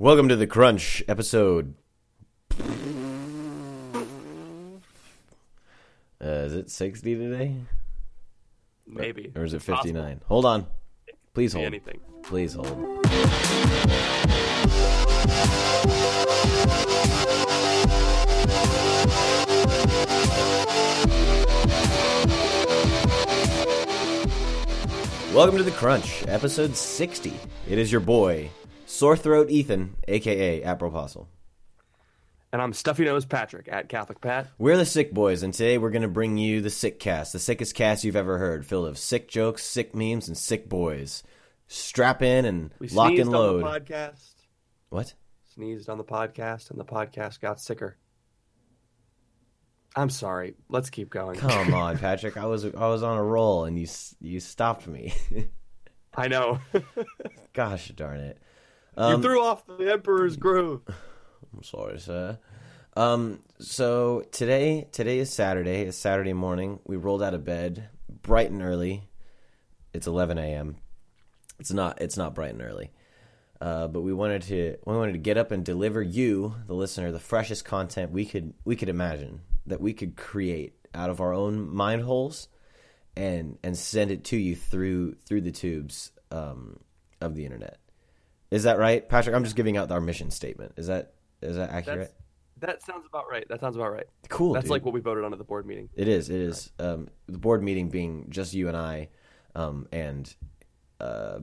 Welcome to the Crunch episode. Uh, is it 60 today? Maybe. Or is it It's possible. 59? Hold on. Please hold. anything. Please hold. Welcome to the Crunch, episode 60. It is your boy, Sore Throat Ethan, aka at Bropostle. And I'm Stuffy Nose Patrick at Catholic Pat. We're the Sick Boys, and today we're going to bring you the Sick Cast, the sickest cast you've ever heard, filled of sick jokes, sick memes, and sick boys. Strap in and We lock and load. on the podcast. what? Sneezed on the podcast, and the podcast got sicker. I'm sorry. Let's keep going. Come on, Patrick. I was I was on a roll, and you you stopped me. I know. Gosh darn it. You Um, threw off the Emperor's Groove. I'm sorry, sir. Um, so today, today is Saturday. It's Saturday morning. We rolled out of bed bright and early. It's 11 a.m. It's not. It's not bright and early. Uh, but we wanted to we wanted to get up and deliver you, the listener, the freshest content we could we could imagine that we could create out of our own mind holes, and and send it to you through through the tubes um, of the internet. Is that right, Patrick? I'm just giving out our mission statement. Is that is that accurate? That's, that sounds about right. That sounds about right. cool. That's dude. like what we voted on at the board meeting. it is. It is. Um, the board meeting being just you and I, um, and uh,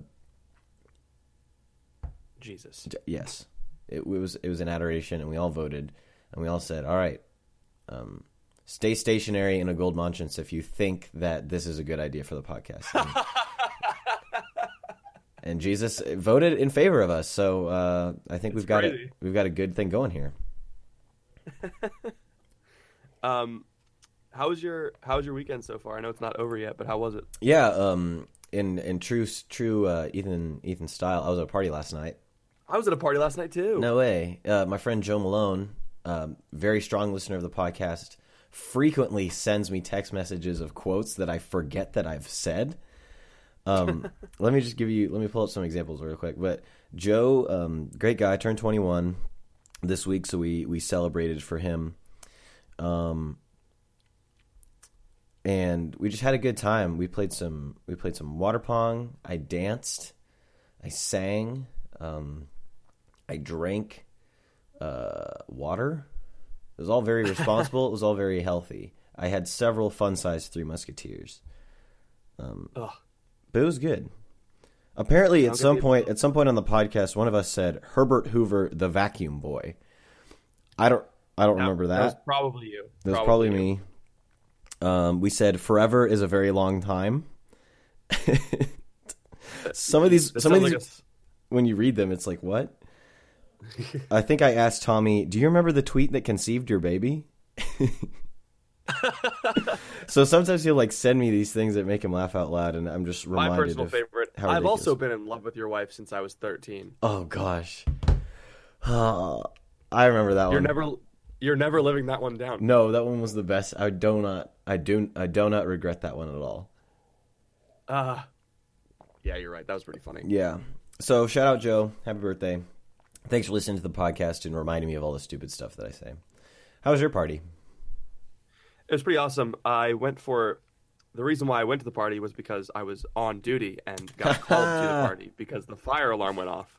Jesus. yes, it, was it was an adoration, and we all voted, and we all said, "All right, um, stay stationary in a gold monstrance if you think that this is a good idea for the podcast." And, Jesus voted in favor of us, so uh, I think we've got it. crazy. We've got a good thing going here. Um, how was your How was your weekend so far? I know it's not over yet, but how was it? Yeah, um, in in true true uh, Ethan Ethan style, I was at a party last night. I was at a party last night too. No way. Uh, my friend Joe Malone, um, very strong listener of the podcast, frequently sends me text messages of quotes that I forget that I've said. Um, let me just give you. Let me pull up some examples real quick. But Joe, um, great guy, turned twenty one this week, so we we celebrated for him. Um, and we just had a good time. We played some. We played some water pong. I danced. I sang. Um, I drank uh, water. It was all very responsible. it was all very healthy. I had several fun sized Three Musketeers, Ugh. But it was good. Apparently, at some point, at some point on the podcast, one of us said Herbert Hoover, the vacuum boy. I don't, I don't remember that. That was probably you. That was probably you. me. Um, we said forever is a very long time. some of these, That some of these, like a when you read them, it's like what? I think I asked Tommy, "Do you remember the tweet that conceived your baby?" so sometimes he'll like send me these things that make him laugh out loud, and I'm just reminded my personal favorite. I've ridiculous. also been in love with your wife since I was 13. Oh gosh, Uh, I remember that You're one. never you're never living that one down. No, that one was the best. I do not, I do, I do not regret that one at all. Uh Yeah, you're right. That was pretty funny. Yeah. So shout out Joe. Happy birthday. Thanks for listening to the podcast and reminding me of all the stupid stuff that I say. How was your party? It was pretty awesome. I went for the reason why I went to the party was because I was on duty and got called to the party because the fire alarm went off.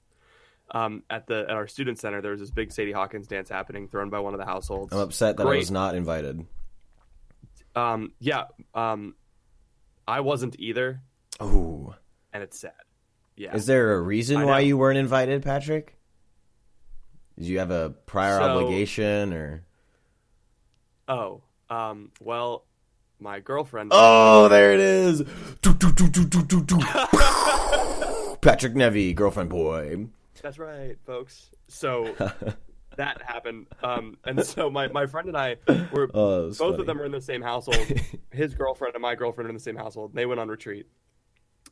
um, at the at our student center, there was this big Sadie Hawkins dance happening, thrown by one of the households. I'm upset that I was not invited. Um, yeah, um, I wasn't either, Oh, and it's sad. Yeah, is there a reason why you weren't invited, Patrick? Did you have a prior So- obligation or? oh, um, well, my girlfriend. Oh, there it is. Do, do, do. Patrick Nevy, girlfriend boy. That's right, folks. So that happened, um, and so my, my friend and I were Oh, both funny. of them are in the same household. His girlfriend and my girlfriend are in the same household. They went on retreat,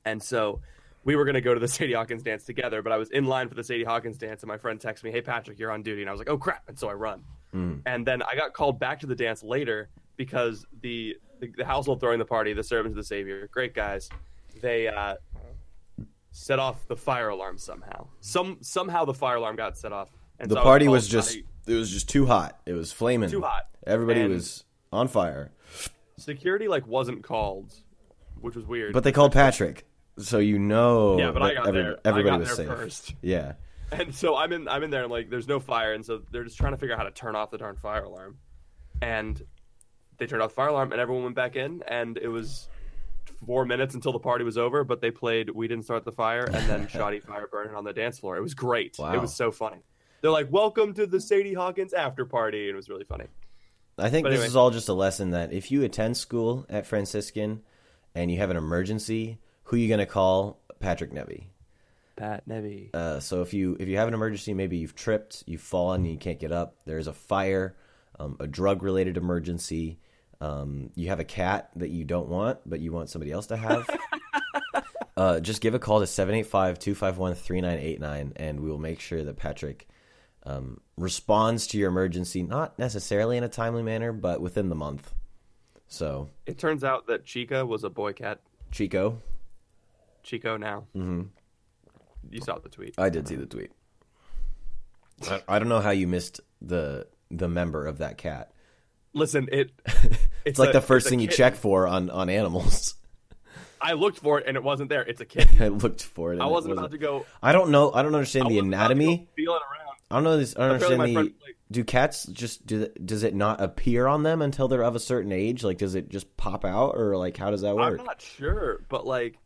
and so we were going to go to the Sadie Hawkins dance together. But I was in line for the Sadie Hawkins dance, and my friend texted me, "Hey Patrick, you're on duty," and I was like, "Oh crap!" And so I run, Mm. and then I got called back to the dance later because the the, the household throwing the party, the servants of the Savior, great guys, they. Uh, set off the fire alarm somehow. Some somehow the fire alarm got set off. And The so party was just it was just too hot. It was flaming. Too hot. Everybody And- was on fire. security like wasn't called, which was weird. But they called Patrick. So you know yeah, but I got every- there. everybody I got was there safe. first. Yeah. And so I'm in I'm in there and like there's no fire and so they're just trying to figure out how to turn off the darn fire alarm. And they turned off the fire alarm and everyone went back in and it was four minutes until the party was over, but they played We Didn't Start the Fire and then Shawty Fire Burning on the dance floor. It was great. Wow. It was so funny. They're like, Welcome to the Sadie Hawkins after party and it was really funny. I think But this anyway. is all just a lesson that if you attend school at Franciscan and you have an emergency, who are you going to call? Patrick Nevy. Pat Nevy. Uh, so if you if you have an emergency, maybe you've tripped, you've fallen, and you can't get up. There's a fire, um, a drug related emergency. Um, you have a cat that you don't want, but you want somebody else to have. uh, just give a call to 785-251-3989 and we will make sure that Patrick um, responds to your emergency, not necessarily in a timely manner, but within the month. So, It turns out that Chica was a boy cat. Chico, Chico now. Mm-hmm. You saw the tweet. I did see the tweet. I, I don't know how you missed the the member of that cat. Listen, it. It's like a- the first thing you check for on on animals. I looked for it and it wasn't there. It's a kitten. I looked for it. and I it wasn't about to go. I don't know. I don't understand I the wasn't about to go anatomy. Feeling around. I don't know this. I don't Apparently understand the. friend, like- do cats just do? th- Does it not appear on them until they're of a certain age? Like, does it just pop out, or like, how does that work? I'm not sure, but like,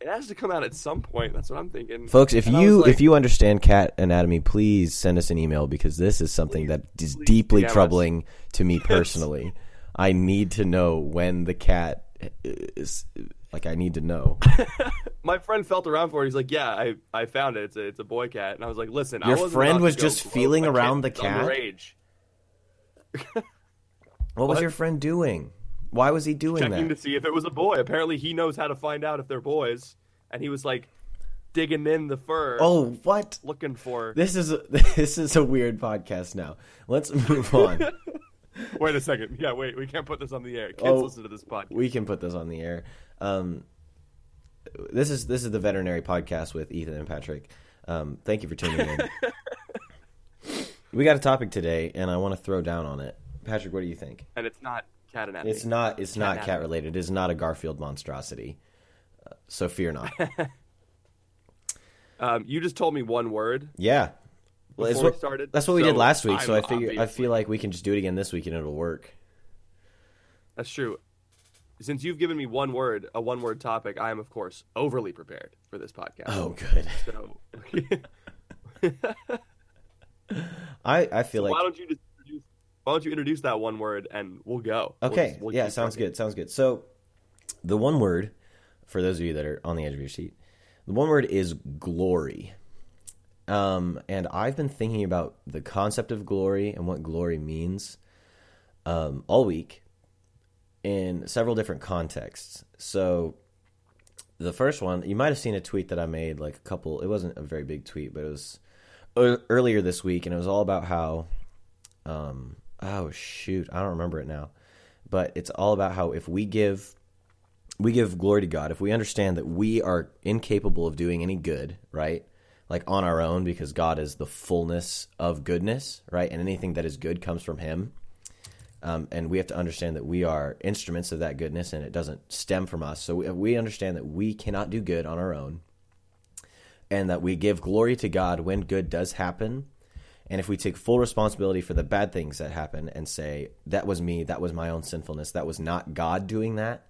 it has to come out at some point. That's what I'm thinking. Folks, if And you like, if you understand cat anatomy, please send us an email because this is something that is deeply DM us. troubling to me personally. I need to know when the cat uh, is like. I need to know. my friend felt around for it. He's like, "Yeah, I, I found it. It's a it's a boy cat." And I was like, "Listen, Your friend was just feeling around the cat? underage. What was What? your friend doing? Why was he doing that? checking that? to see if it was a boy. Apparently, he knows how to find out if they're boys, and he was like digging in the fur, Oh, what? looking for. This is a, this is a weird podcast now. Let's move on. Wait a second. Yeah, wait. We can't put this on the air. Kids Oh. listen to this podcast. we can put this on the air. Um, this is this is the veterinary podcast with Ethan and Patrick. Um, thank you for tuning in. we got a topic today, and I want to throw down on it. Patrick, what do you think? and it's not cat anatomy. It's not. It's not anatomy. cat related. It is not a Garfield monstrosity. Uh, so fear not. Um, you just told me one word. Yeah. Well, it's Before we what- started, that's what we did last week. So I I'm figure I obviously- feel like we can just do it again this week and it'll work. That's true. Since you've given me one word, a one word topic, I am of course overly prepared for this podcast. Oh, good. So I I feel why like Why don't you just introduce, why don't you introduce that one word and we'll go. We'll okay. just- we'll yeah, sounds talking. good. Sounds good. So the one word for those of you that are on the edge of your seat, the one word is glory. Um, and I've been thinking about the concept of glory and what glory means um, all week in several different contexts. So the first one, you might have seen a tweet that I made like a couple. It wasn't a very big tweet, but it was earlier this week, and it was all about how, um, oh shoot, I don't remember it now, but it's all about how if we give, we give glory to God, if we understand that we are incapable of doing any good, right? Like on our own, because God is the fullness of goodness, right? And anything that is good comes from Him. Um, and we have to understand that we are instruments of that goodness and it doesn't stem from us. So we, we understand that we cannot do good on our own. and that we give glory to God when good does happen. And if we take full responsibility for the bad things that happen and say, that was me, that was my own sinfulness, that was not God doing that,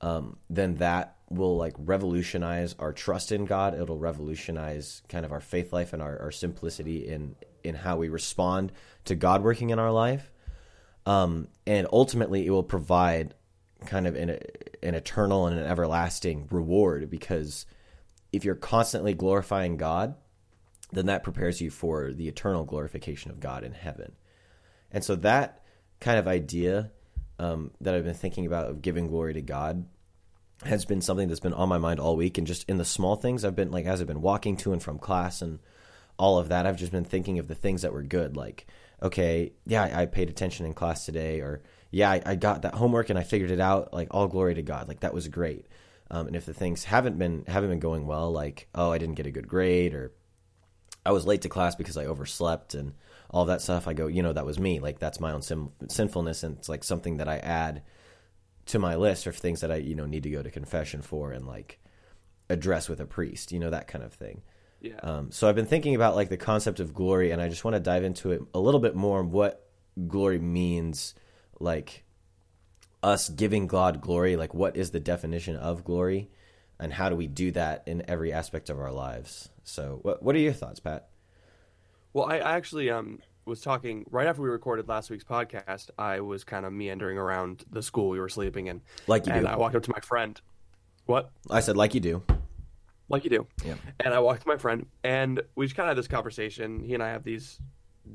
um, then that will like revolutionize our trust in God. It'll revolutionize kind of our faith life and our, our simplicity in in how we respond to God working in our life. Um, and ultimately, it will provide kind of an, an eternal and an everlasting reward because if you're constantly glorifying God, then that prepares you for the eternal glorification of God in heaven. And so that kind of idea um, that I've been thinking about of giving glory to God has been something that's been on my mind all week. And just in the small things, I've been like, as I've been walking to and from class and all of that, I've just been thinking of the things that were good. Like, okay, yeah, I, paid attention in class today, or yeah, I, I, got that homework and I figured it out. Like, all glory to God. Like, that was great. Um, and if the things haven't been haven't been going well, like, oh, I didn't get a good grade, or I was late to class because I overslept, and all that stuff, I go, you know, that was me. Like, that's my own sin- sinfulness, and it's like something that I add to my list of things that I you know need to go to confession for and like address with a priest, you know that kind of thing. Yeah. Um, so I've been thinking about like the concept of glory, and I just want to dive into it a little bit more. What glory means, like us giving God glory. Like, what is the definition of glory, and how do we do that in every aspect of our lives? So, what what are your thoughts, Pat? Well, I, actually um was talking right after we recorded last week's podcast. I was kind of meandering around the school we were sleeping in, Like you and do. I walked up to my friend. What? I said, like you do. Like you do. Yeah. And I walked to my friend, and we just kind of had this conversation. He and I have these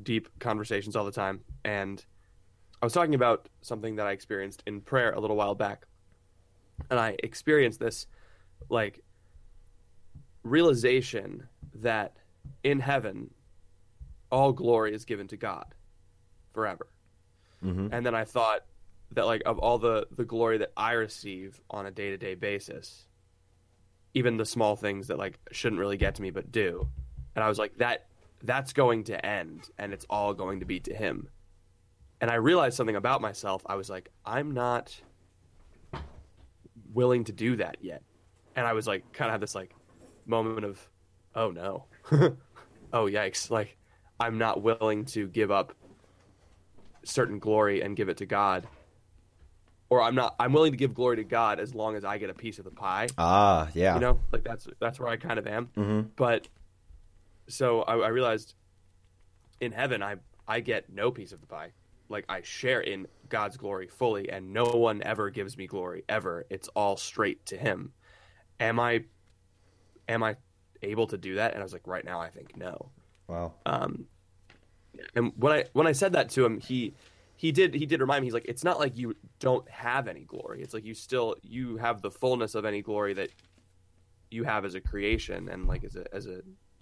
deep conversations all the time, and I was talking about something that I experienced in prayer a little while back, and I experienced this like realization that in heaven all glory is given to God forever. Mm-hmm. And then I thought that like of all the the glory that I receive on a day-to-day basis, even the small things that like shouldn't really get to me but do. And I was like that that's going to end and it's all going to be to him. And I realized something about myself. I was like I'm not willing to do that yet. And I was like kind of had this like moment of oh no. oh yikes. Like I'm not willing to give up certain glory and give it to God. Or I'm not I'm willing to give glory to God as long as I get a piece of the pie. Ah, yeah. You know, like that's that's where I kind of am. mm-hmm. But so I, I realized in heaven I I get no piece of the pie. Like I share in God's glory fully, and no one ever gives me glory ever. It's all straight to Him. Am I am I able to do that? And I was like, right now I think no. Wow. Um, and when I when I said that to him, he he did he did remind me. He's like, it's not like you don't have any glory. It's like you still you have the fullness of any glory that you have as a creation and like as a as a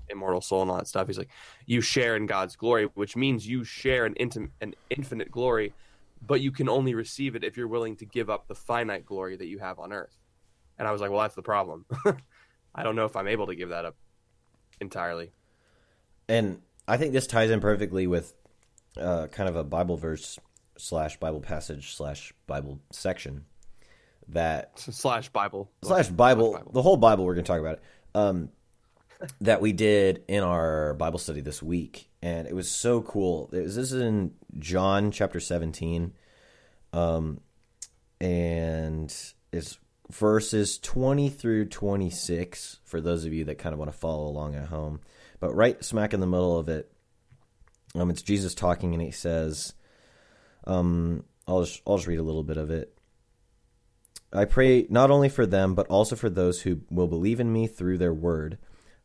immortal soul and all that stuff. He's like, you share in God's glory, which means you share an intimate an infinite glory, but you can only receive it if you're willing to give up the finite glory that you have on earth. And I was like, well, that's the problem. I don't know if I'm able to give that up entirely. And I think this ties in perfectly with uh, kind of a Bible verse slash Bible passage slash Bible section that slash Bible slash Bible, the whole Bible. We're going to talk about it. Um, that we did in our Bible study this week, and it was so cool. It was, this is in John chapter seventeen, um, and it's verses twenty through twenty six for those of you that kind of want to follow along at home. But right smack in the middle of it, um, it's Jesus talking, and he says, um, I'll just, I'll just read a little bit of it. I pray not only for them, but also for those who will believe in me through their word,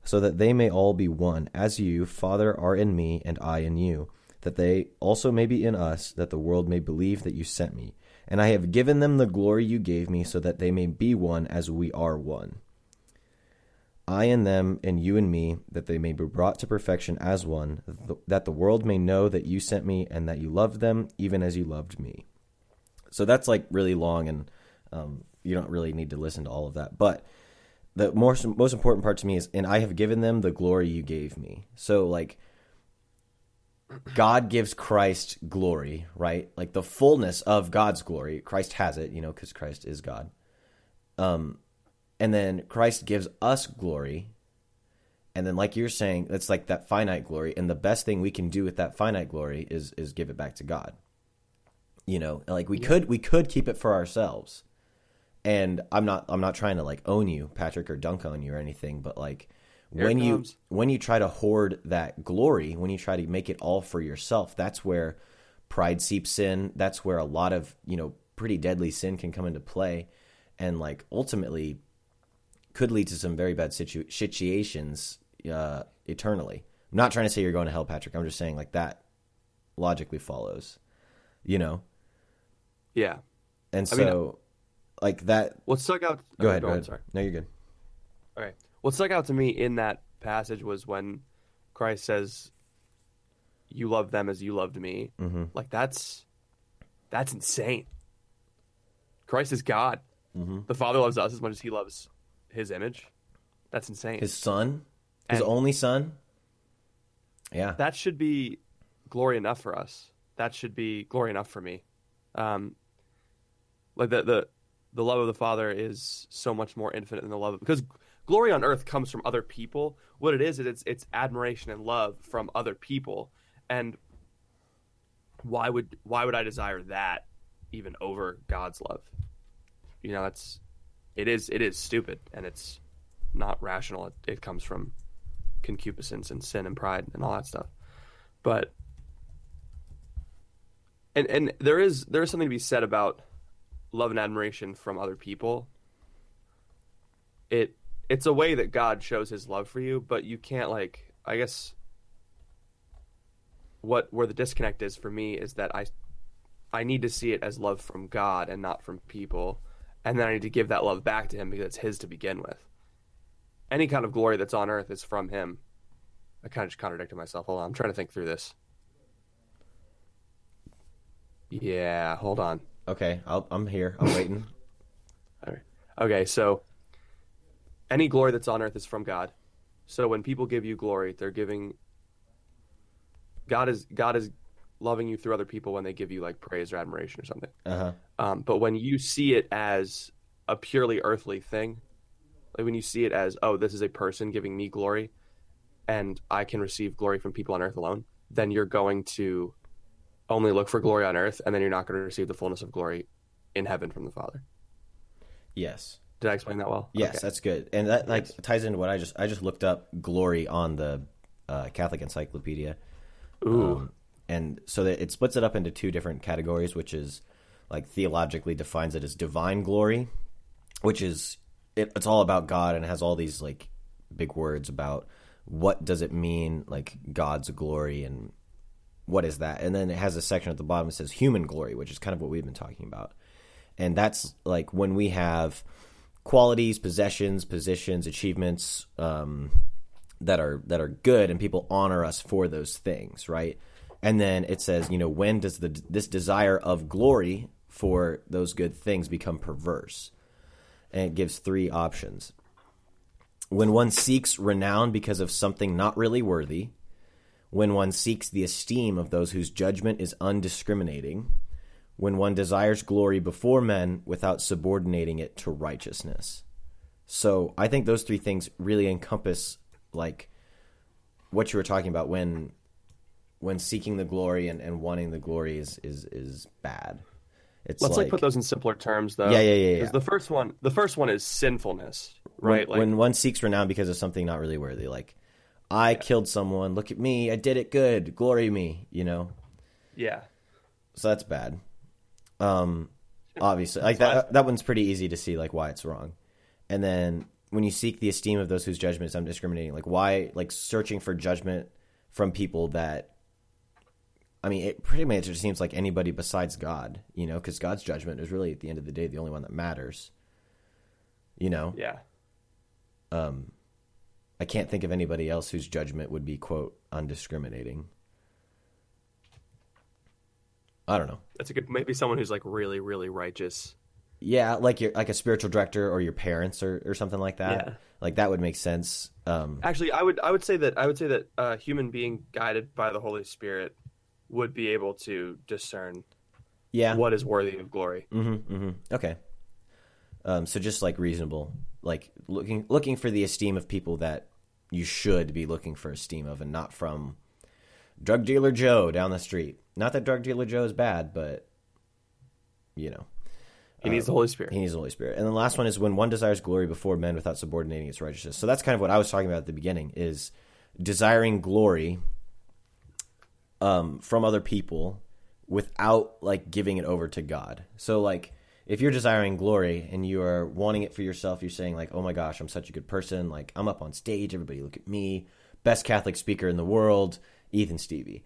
so that they may all be one, as you, Father, are in me, and I in you, that they also may be in us, that the world may believe that you sent me. And I have given them the glory you gave me, so that they may be one as we are one. I and them, and you and me, that they may be brought to perfection as one, that the world may know that you sent me, and that you loved them, even as you loved me. So that's like really long, and um, you don't really need to listen to all of that. But the most most important part to me is, and I have given them the glory you gave me. So like, God gives Christ glory, right? Like the fullness of God's glory. Christ has it, you know, because Christ is God. Um, and then Christ gives us glory, And then, like you're saying, it's like that finite glory, and the best thing we can do with that finite glory is is give it back to God. You know, like we could we could keep it for ourselves. And I'm not I'm not trying to like own you, Patrick, or dunk on you or anything, but like Here when you when you try to hoard that glory, when you try to make it all for yourself, that's where pride seeps in. That's where a lot of you know pretty deadly sin can come into play, and like ultimately could lead to some very bad situ- situations uh, eternally. I'm not trying to say you're going to hell, Patrick. I'm just saying like that logically follows, you know. Yeah. And I mean, so, like that. What stuck out? Go okay, ahead. Go on, ahead. Sorry. No, you're good. Okay. What stuck out to me in that passage was when Christ says, "You love them as you loved me." Mm-hmm. Like that's that's insane. Christ is God. Mm-hmm. The Father loves us as much as He loves His image. That's insane. His son, his And- only son. Yeah. that should be glory enough for us. That should be glory enough for me. Um, like the the the love of the Father is so much more infinite than the love of because glory on earth comes from other people. What it is is it's it's admiration and love from other people, and why would why would I desire that even over God's love? You know, it's it is it is stupid and it's not rational. It, it comes from concupiscence and sin and pride and all that stuff. But and and there is there is something to be said about love and admiration from other people. It it's a way that God shows his love for you, but you can't like I guess what where the disconnect is for me is that I I need to see it as love from God and not from people. And then I need to give that love back to him because it's his to begin with. Any kind of glory that's on earth is from him. I kind of just contradicted myself. Hold on. I'm trying to think through this. Yeah, hold on. Okay. I'll, I'm here. I'm waiting. Right. Okay, so any glory that's on earth is from God. So when people give you glory, they're giving God is God is loving you through other people when they give you like praise or admiration or something. Uh huh. Um, but when you see it as a purely earthly thing, like when you see it as, oh, this is a person giving me glory, and I can receive glory from people on earth alone, then you're going to only look for glory on earth, and then you're not going to receive the fullness of glory in heaven from the Father. Yes. Did I explain that well? Yes, Okay. that's good, and that like Yes. ties into what I just I just looked up glory on the uh, Catholic Encyclopedia, Ooh. Um, and so that it splits it up into two different categories, which is like theologically defines it as divine glory, which is it, it's all about God and it has all these like big words about what does it mean like God's glory and what is that, and then it has a section at the bottom that says human glory, which is kind of what we've been talking about, and that's like when we have qualities, possessions, positions, achievements um, that are that are good, and people honor us for those things, right? And then it says, you know, when does the this desire of glory for those good things become perverse? And it gives three options. When one seeks renown because of something not really worthy, when one seeks the esteem of those whose judgment is undiscriminating, when one desires glory before men without subordinating it to righteousness. So I think those three things really encompass like what you were talking about when when seeking the glory and, and wanting the glory is is is bad. It's Let's like, like, put those in simpler terms, though. Yeah, yeah, yeah, yeah. Because the first one, the first one is sinfulness, right? when, when one seeks renown because of something not really worthy, like I killed someone, look at me, I did it good, glory me, you know. yeah, So that's bad. Um, obviously, like that. That one's pretty easy to see, like why it's wrong. And then when you seek the esteem of those whose judgment is undiscriminating, like why, like searching for judgment from people that, I mean, it pretty much just seems like anybody besides God, you know, because God's judgment is really at the end of the day the only one that matters. You know, yeah. Um, I can't think of anybody else whose judgment would be quote undiscriminating. I don't know. That's a good. Maybe someone who's like really, really righteous. Yeah, like your like a spiritual director or your parents or, or something like that. Yeah. Like that would make sense. Um, Actually, I would I would say that I would say that a human being guided by the Holy Spirit would be able to discern yeah. what is worthy of glory. Mm-hmm, mm-hmm. Okay. Um, so just like reasonable, like looking looking for the esteem of people that you should be looking for esteem of and not from drug dealer Joe down the street. Not that drug dealer Joe is bad, but you know. He needs the Holy Spirit. He needs the Holy Spirit. And the last one is when one desires glory before men without subordinating its righteousness. So that's kind of what I was talking about at the beginning is desiring glory um, from other people without like giving it over to God. So like if you're desiring glory and you are wanting it for yourself, you're saying like, "Oh my gosh, I'm such a good person. Like I'm up on stage, everybody look at me, best Catholic speaker in the world, Ethan Stevie."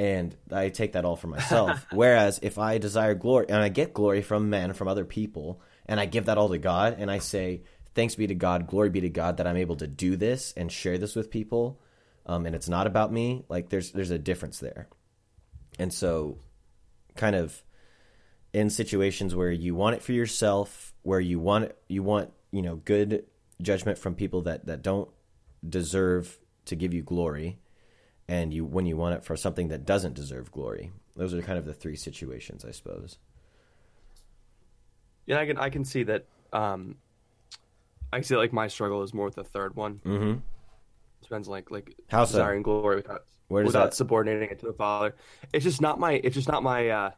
And I take that all for myself. Whereas if I desire glory and I get glory from men, from other people, and I give that all to God and I say, "Thanks be to God, glory be to God that I'm able to do this and share this with people." Um, and it's not about me. Like there's there's a difference there. And so kind of in situations where you want it for yourself, where you want you want you know good judgment from people that that don't deserve to give you glory, and you when you want it for something that doesn't deserve glory. Those are kind of the three situations, I suppose. Yeah, I can I can see that. Um, I can see like my struggle is more with the third one. Mm-hmm. Depends like like How so? desiring glory without Where without that- subordinating it to the Father. It's just not my. It's just not my. Uh,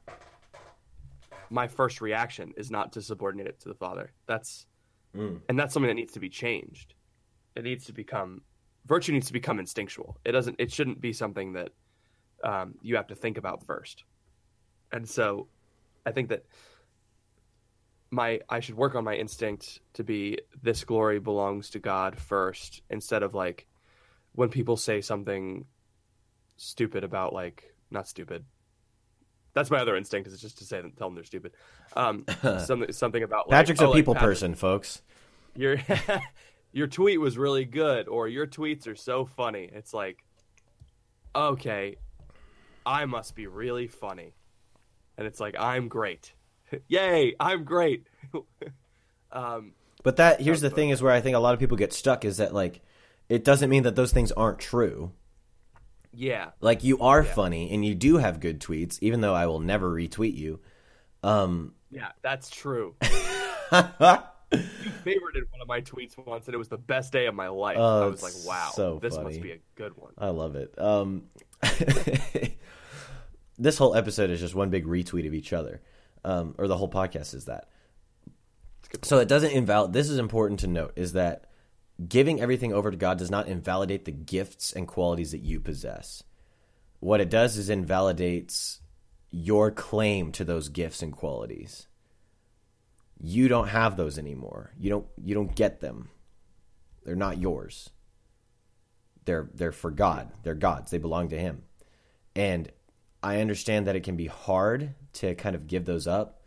my first reaction is not to subordinate it to the Father. That's Mm. and that's something that needs to be changed. It needs to become virtue needs to become instinctual. It doesn't. It shouldn't be something that um, you have to think about first. And so, I think that my I should work on my instinct to be this glory belongs to God first, instead of like when people say something stupid about like not stupid. That's my other instinct is just to say them, tell them they're stupid. Um, something something about like, Patrick's oh, a like, people Patrick, person, folks. Your your tweet was really good, or your tweets are so funny. It's like, okay, I must be really funny, and it's like I'm great. Yay, I'm great. um, But that here's the thing is where I think a lot of people get stuck is that like it doesn't mean that those things aren't true. yeah, Like you are funny and you do have good tweets, even though I will never retweet you. Um, yeah, that's true. you favorited one of my tweets once, and it was the best day of my life. Oh, I was like, wow, so this funny. must be a good one. I love it. Um, this whole episode is just one big retweet of each other, um, or the whole podcast is that. So it doesn't invalidate. This is important to note: is that giving everything over to God does not invalidate the gifts and qualities that you possess. What it does is invalidates your claim to those gifts and qualities. You don't have those anymore. You don't. You don't get them. They're not yours they're they're for God. They're God's. They belong to Him. And I understand that it can be hard to kind of give those up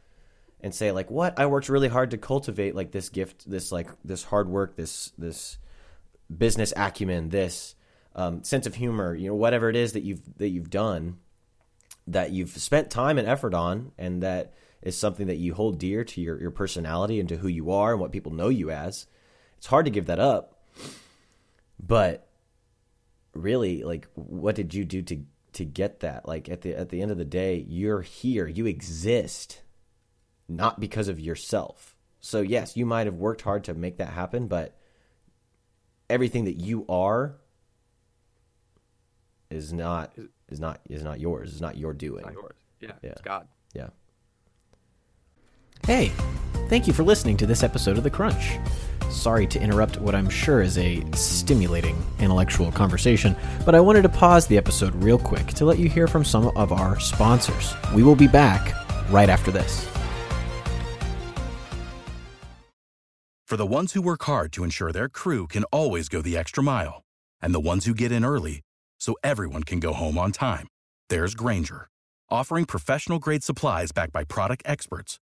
and say like, "What? I worked really hard to cultivate like this gift, this like this hard work, this this business acumen, this um, sense of humor, you know, whatever it is that you've that you've done, that you've spent time and effort on, and that is something that you hold dear to your your personality and to who you are and what people know you as. It's hard to give that up, but really like what did you do to to get that like at the at the end of the day you're here you exist not because of yourself so yes you might have worked hard to make that happen but everything that you are is not is not is not yours is not your doing Not yours. Yeah, Yeah. it's God. yeah Hey, thank you for listening to this episode of The Crunch. Sorry to interrupt what I'm sure is a stimulating intellectual conversation, but I wanted to pause the episode real quick to let you hear from some of our sponsors. We will be back right after this. For the ones who work hard to ensure their crew can always go the extra mile, and the ones who get in early so everyone can go home on time, there's Grainger, offering professional grade supplies backed by product experts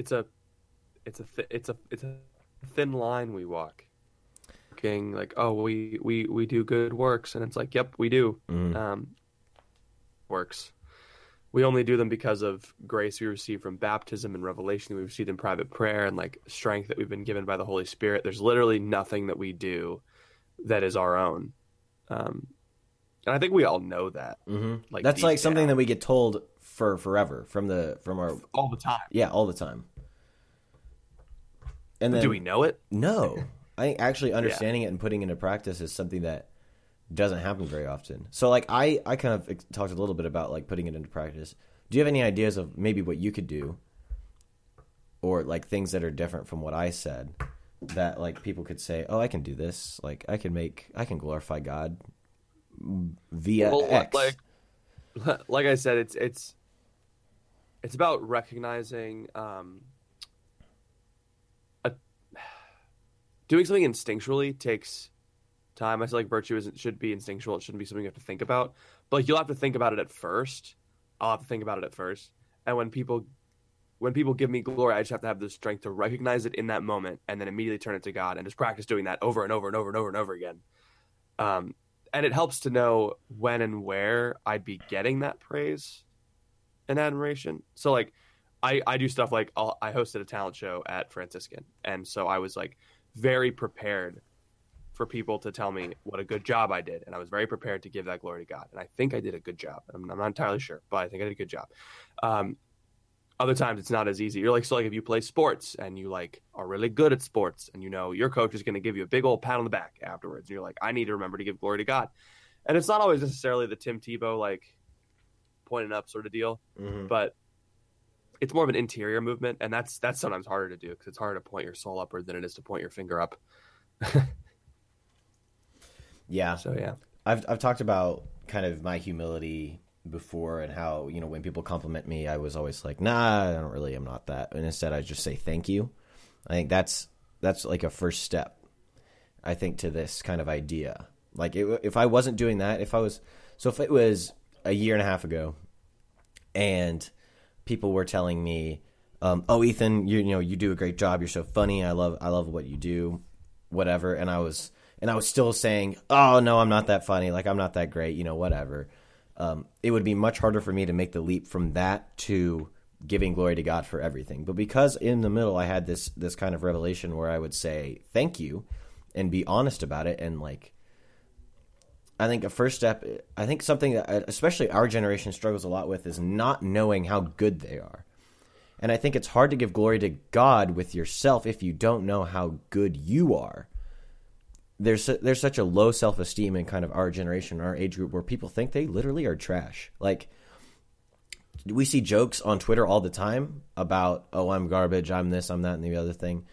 it's a, it's a, th- it's a, it's a thin line we walk. Working like, oh, we we we do good works, and it's like, yep, we do. Um, works. We only do them because of grace we receive from baptism and revelation we received in private prayer and like strength that we've been given by the Holy Spirit. There's literally nothing that we do that is our own. Um, and I think we all know that. Mm-hmm. Like That's like something down. that we get told for forever from the from our all the time. yeah all the time. And then do we know it? No, I think actually understanding it and putting it into practice is something that doesn't happen very often. So like I I kind of talked a little bit about like putting it into practice. Do you have any ideas of maybe what you could do, or like things that are different from what I said? That like people could say, oh, I can do this. Like I can make, I can glorify God via well, X. like like I said, it's it's it's about recognizing um, a, doing something instinctually takes time. I feel like virtue isn't should be instinctual. It shouldn't be something you have to think about. But like, you'll have to think about it at first. I'll have to think about it at first. And when people when people give me glory, I just have to have the strength to recognize it in that moment and then immediately turn it to God and just practice doing that over and over and over and over and over again. Um, and it helps to know when and where I'd be getting that praise and admiration. So like, I I do stuff like I'll, I hosted a talent show at Franciscan, and so I was like very prepared for people to tell me what a good job I did, and I was very prepared to give that glory to God, and I think I did a good job. I'm, I'm not entirely sure, but I think I did a good job. Um, other times it's not as easy. You're like so like if you play sports and you like are really good at sports and you know your coach is going to give you a big old pat on the back afterwards and you're like I need to remember to give glory to God. And it's not always necessarily the Tim Tebow like pointing up sort of deal, Mhm. but it's more of an interior movement and that's that's sometimes harder to do because it's harder to point your soul upward than it is to point your finger up. yeah, So yeah. I've I've talked about kind of my humility before and how you know when people compliment me, I was always like, nah, I don't really, I'm not that, and instead I just say thank you. I think that's that's like a first step. I think to this kind of idea. Like it, if I wasn't doing that, if I was so if it was a year and a half ago, and people were telling me, um, "Oh, Ethan, you you know you do a great job. You're so funny. I love I love what you do, whatever." And I was and I was still saying, "Oh no, I'm not that funny. Like I'm not that great. You know, whatever." Um, it would be much harder for me to make the leap from that to giving glory to God for everything. But because in the middle I had this this kind of revelation where I would say thank you and be honest about it and like I think a first step I think something that especially our generation struggles a lot with is not knowing how good they are. And I think it's hard to give glory to God with yourself if you don't know how good you are. There's there's such a low self-esteem in kind of our generation, our age group where people think they literally are trash. Like we see jokes on Twitter all the time about, oh, I'm garbage, I'm this, I'm that, and the other thing.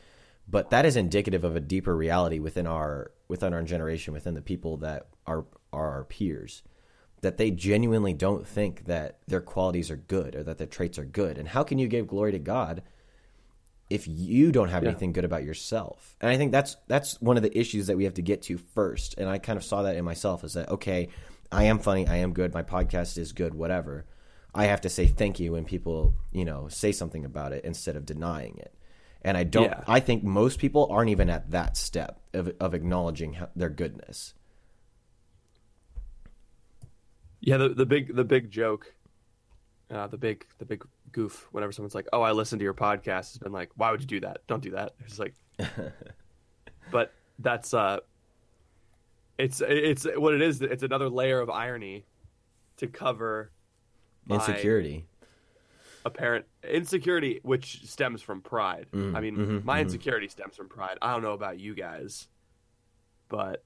But that is indicative of a deeper reality within our within our generation, within the people that are are our peers, that they genuinely don't think that their qualities are good or that their traits are good. And how can you give glory to God if you don't have Yeah. anything good about yourself? And I think that's that's one of the issues that we have to get to first. And I kind of saw that in myself is that okay, I am funny, I am good, my podcast is good, whatever. I have to say thank you when people, you know, say something about it instead of denying it. And I don't. Yeah. I think most people aren't even at that step of of acknowledging how, their goodness. Yeah, the, the big the big joke, uh, the big the big goof. Whenever someone's like, "Oh, I listened to your podcast," has been like, "Why would you do that? Don't do that." It's like, but that's uh, it's it's what it is. It's another layer of irony to cover my Insecurity. Apparent insecurity, which stems from pride. Mm, I mean, mhm, my mhm. insecurity stems from pride. I don't know about you guys, but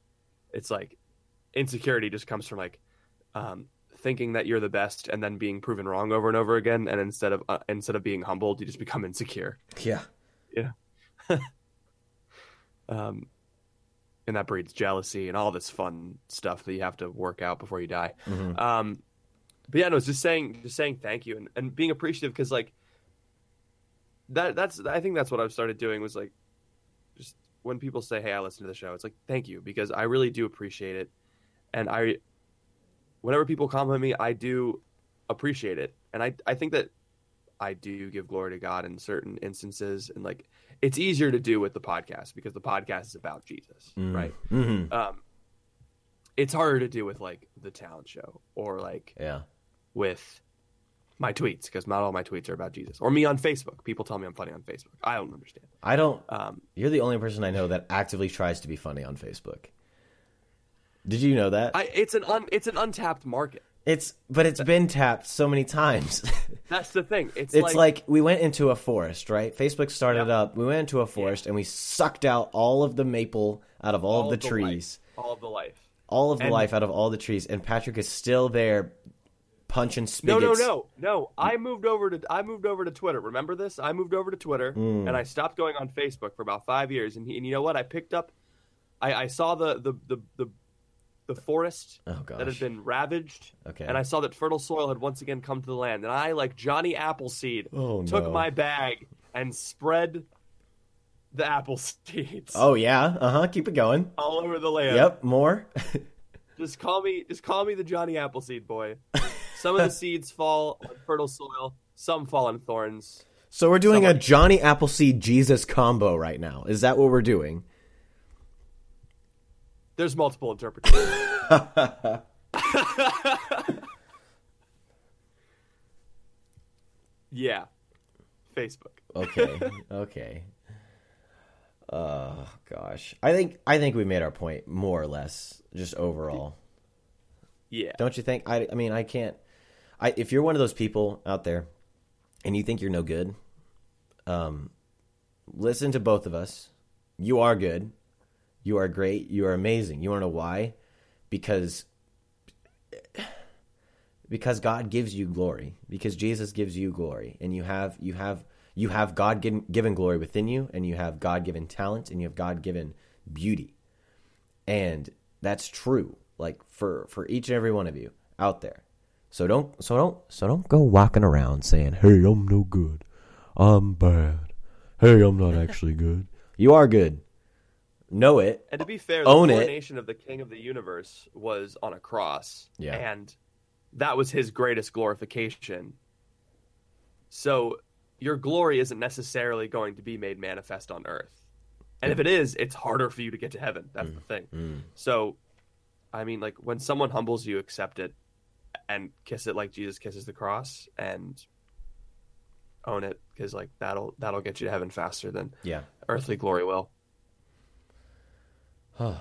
it's like insecurity just comes from like um, thinking that you're the best and then being proven wrong over and over again and instead of uh, instead of being humbled you just become insecure Yeah. yeah um and that breeds jealousy and all this fun stuff that you have to work out before you die um but yeah no it's just saying just saying thank you and, and being appreciative because like that that's i think that's what i've started doing was like just when people say hey i listen to the show it's like thank you because i really do appreciate it. And i whenever people compliment me i do appreciate it. And i i think that i do give glory to god in certain instances. And like it's easier to do with the podcast because the podcast is about jesus right? Mm-hmm. um it's harder to do with like the talent show or like Yeah. with my tweets because not all my tweets are about Jesus or me on Facebook. People tell me I'm funny on Facebook. I don't understand. I don't. Um, You're the only person I know that actively tries to be funny on Facebook. Did you know that? I it's an un, it's an untapped market. it's but it's been tapped so many times. That's the thing. It's, it's like, like, we went into a forest, right? Facebook started Yeah. up. We went into a forest and we sucked out all of the maple out of all, of the life, trees, all of the life. All of the And- life out of all the trees, and Patrick is still there, punching spigots. no, no, no. no. I moved over to I moved over to Twitter. Remember this? I moved over to Twitter Mm. and I stopped going on Facebook for about five years. And, he, and you know what? I picked up. I, I saw the the the the, the forest Oh, that had been ravaged. Okay. And I saw that fertile soil had once again come to the land. And I, like Johnny Appleseed, Oh, took no. my bag and spread the apple seeds Oh yeah, uh huh. Keep it going. all over the land. Yep, more. Just call me just call me the Johnny Appleseed boy. Some of the seeds fall on fertile soil, some fall on thorns. so we're doing a Johnny Appleseed Jesus combo right now. Is that what we're doing? There's multiple interpretations. yeah. Facebook. Okay. okay. Oh gosh. I think I think we made our point more or less just overall. Yeah. Don't you think? I I mean, I can't I if you're one of those people out there and you think you're no good, um listen to both of us. You are good. You are great. You are amazing. You want to know why? Because because God gives you glory. Because Jesus gives you glory, and you have you have you have God given, given glory within you, and you have God given talent, and you have God given beauty, and that's true. Like for for each and every one of you out there. So don't so don't so don't go walking around saying, "Hey, I'm no good. I'm bad. Hey, I'm not actually good." You are good. Know it. And to be fair, the Own it. coronation of the King of the Universe was on a cross. Yeah. And that was his greatest glorification. So your glory isn't necessarily going to be made manifest on earth. And if it is, it's harder for you to get to heaven. That's Mm. the thing. So, I mean, like when someone humbles you, accept it and kiss it like Jesus kisses the cross and own it because like that'll that'll get you to heaven faster than Yeah. earthly glory will.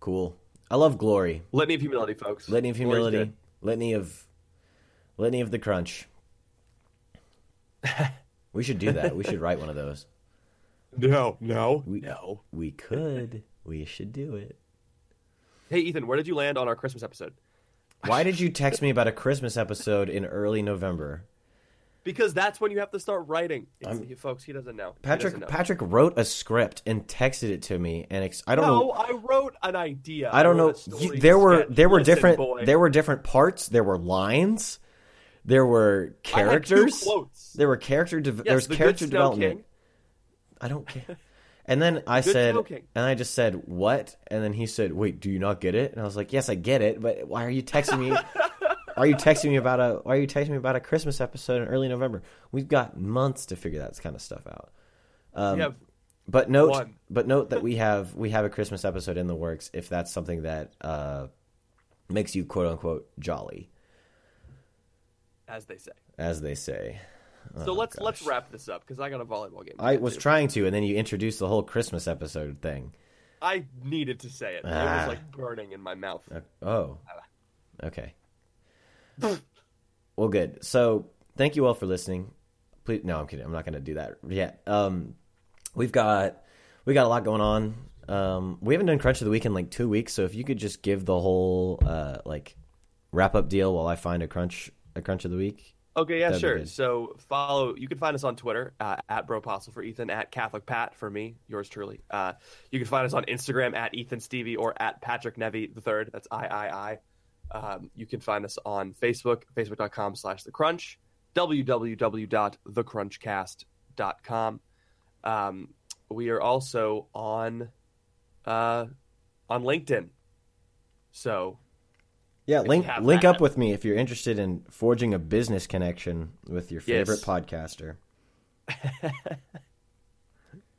Cool. I love glory. Litany of humility, folks. Litany of humility. Litany of Litany of the crunch. we should do that. We should write one of those. No, no, We, no. We could. We should do it. Hey, Ethan, where did you land on our Christmas episode? Why did you text me about a Christmas episode in early November? Because that's when you have to start writing. It's, he- folks, he doesn't know. Patrick doesn't know. Patrick wrote a script and texted it to me, and ex- I don't no, know. I wrote an idea. I don't know. story You- there were there were Listen, different boy. there were different parts. There were lines. There were I had two characters. quotes. There were character. De- there was the character development. King. I don't care. And then I Good said, and I just said, "What?" And then he said, "Wait, do you not get it?" And I was like, "Yes, I get it, but why are you texting me? are you texting me about a? Why are you texting me about a Christmas episode in early November? We've got months to figure that kind of stuff out." Um, have but note, one. but note that we have we have a Christmas episode in the works. If that's something that uh, makes you quote unquote jolly, as they say. as they say. So Oh, let's let's wrap this up because I got a volleyball game. I was to. trying to, and then you introduced the whole Christmas episode thing. I needed to say it. It Ah. was like burning in my mouth. Uh, Oh, okay. well, good. So, thank you all for listening. Please, no, I'm kidding. I'm not going to do that yet. Um, we've got we got a lot going on. Um, we haven't done Crunch of the Week in like two weeks, so if you could just give the whole uh, like wrap up deal while I find a crunch a crunch of the week. Okay, yeah, That'd sure. So follow. You can find us on Twitter uh, at Bropostle for Ethan, at Catholic Pat for me, yours truly. Uh, you can find us on Instagram at Ethan Stevie or at Patrick Nevy the third. That's I I I. Um, you can find us on Facebook, facebook.com slash The Crunch, www.thecrunchcast.com. Um, we are also on uh, on LinkedIn. So Yeah, link link that. up with me if you're interested in forging a business connection with your Yes. favorite podcaster.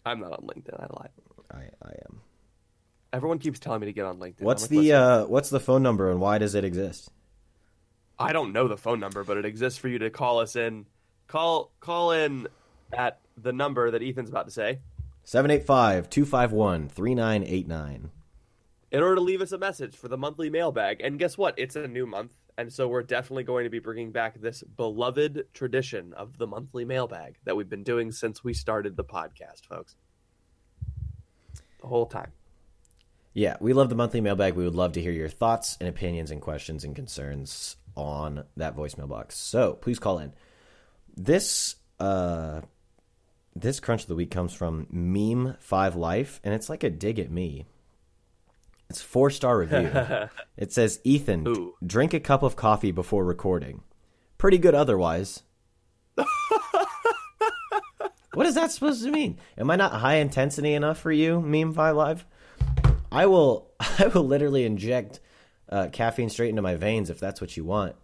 I'm not on LinkedIn. I lied. I, I am. Everyone keeps telling me to get on LinkedIn. What's like, the uh, what's the phone number and why does it exist? I don't know the phone number, but it exists for you to call us in. Call call in at the number that Ethan's about to say 785-251-3989. In order to leave us a message for the monthly mailbag. And guess what? It's a new month, and so we're definitely going to be bringing back this beloved tradition of the monthly mailbag that we've been doing since we started the podcast, folks. The whole time. Yeah, we love the monthly mailbag. We would love to hear your thoughts and opinions and questions and concerns on that voicemail box. So please call in. This uh, this crunch of the week comes from Meme Five Life, and it's like a dig at me. It's four star review. it says Ethan, Ooh. drink a cup of coffee before recording. Pretty good otherwise. what is that supposed to mean? Am I not high intensity enough for you, Meme Five Live? I will I will literally inject uh, caffeine straight into my veins if that's what you want.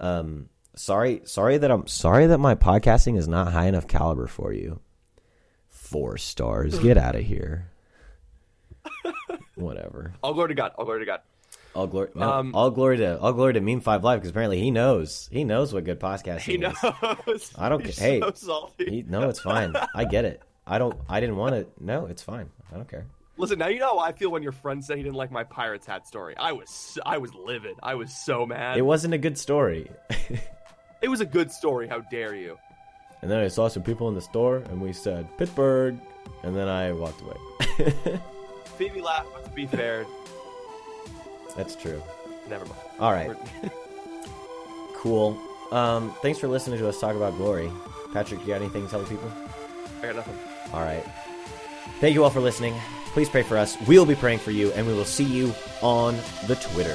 Um, sorry, sorry that I'm sorry that my podcasting is not high enough caliber for you. Four stars, get out of here. Whatever. All glory to God. All glory to God. All glory, no, Um, all glory to all glory to Meme Five Live because apparently he knows he knows what good podcasting He is. knows. I don't He's hey, so salty. He, no, it's fine. I get it. I don't. I didn't want to. No, it's fine. I don't care. Listen, now you know how I feel when your friend said he didn't like my pirate's hat story. I was I was livid. I was so mad. It wasn't a good story. It was a good story. How dare you? And then I saw some people in the store, and we said Pittsburgh, and then I walked away. Phoebe laughed, but to be fair, That's true. never mind. All right, cool. Um, thanks for listening to us talk about glory. Patrick, you got anything to tell the people? I got nothing. All right. Thank you all for listening. Please pray for us. We'll be praying for you, and we will see you on the Twitter.